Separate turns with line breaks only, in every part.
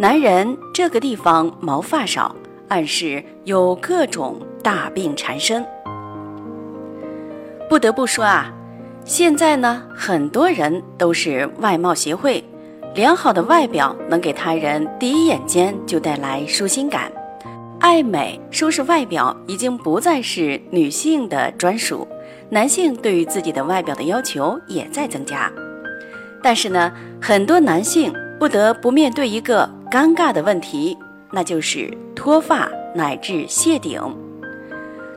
男人这个地方毛发少，暗示有各种大病缠身。不得不说啊，现在呢，很多人都是外貌协会，良好的外表能给他人第一眼间就带来舒心感。爱美、收拾外表已经不再是女性的专属，男性对于自己的外表的要求也在增加。但是呢，很多男性不得不面对一个尴尬的问题，那就是脱发乃至谢顶。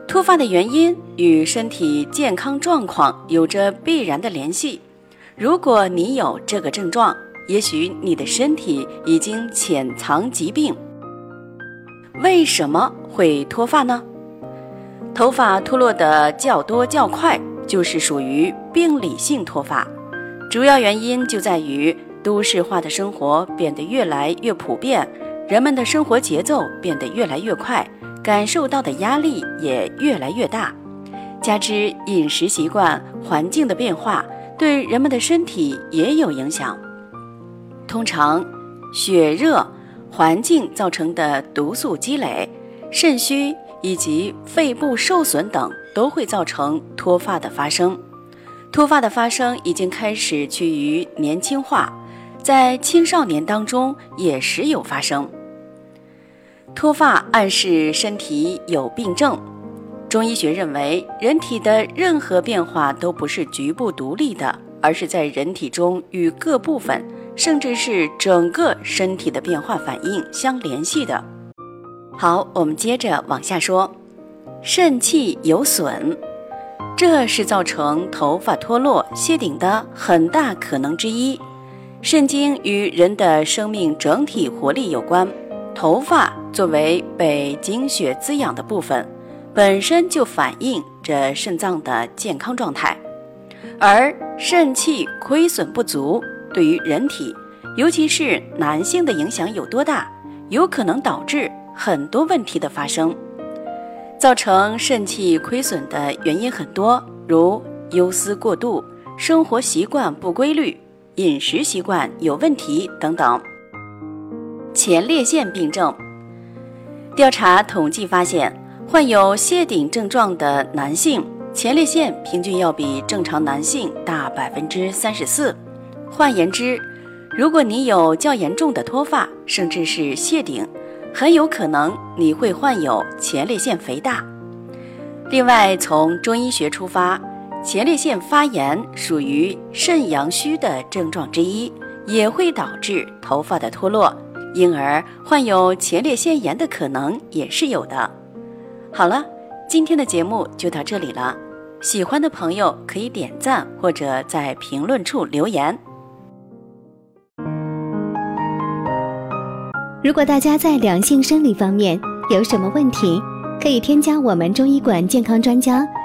脱发的原因与身体健康状况有着必然的联系。如果你有这个症状，也许你的身体已经潜藏疾病。为什么会脱发呢？头发脱落的较多较快，就是属于病理性脱发。主要原因就在于都市化的生活变得越来越普遍，人们的生活节奏变得越来越快，感受到的压力也越来越大，加之饮食习惯、环境的变化，对人们的身体也有影响。通常，血热、环境造成的毒素积累、肾虚以及肺部受损等，都会造成脱发的发生。脱发的发生已经开始趋于年轻化，在青少年当中也时有发生。脱发暗示身体有病症。中医学认为，人体的任何变化都不是局部独立的，而是在人体中与各部分，甚至是整个身体的变化反应相联系的。好，我们接着往下说，肾气有损。这是造成头发脱落、谢顶的很大可能之一。肾经与人的生命整体活力有关，头发作为被精血滋养的部分，本身就反映着肾脏的健康状态。而肾气亏损不足，对于人体，尤其是男性的影响有多大？有可能导致很多问题的发生。造成肾气亏损的原因很多，如忧思过度、生活习惯不规律、饮食习惯有问题等等。前列腺病症调查统计发现，患有谢顶症状的男性前列腺平均要比正常男性大百分之三十四。换言之，如果你有较严重的脱发，甚至是谢顶。很有可能你会患有前列腺肥大。另外，从中医学出发，前列腺发炎属于肾阳虚的症状之一，也会导致头发的脱落，因而患有前列腺炎的可能也是有的。好了，今天的节目就到这里了，喜欢的朋友可以点赞或者在评论处留言。
如果大家在两性生理方面有什么问题，可以添加我们中医馆健康专家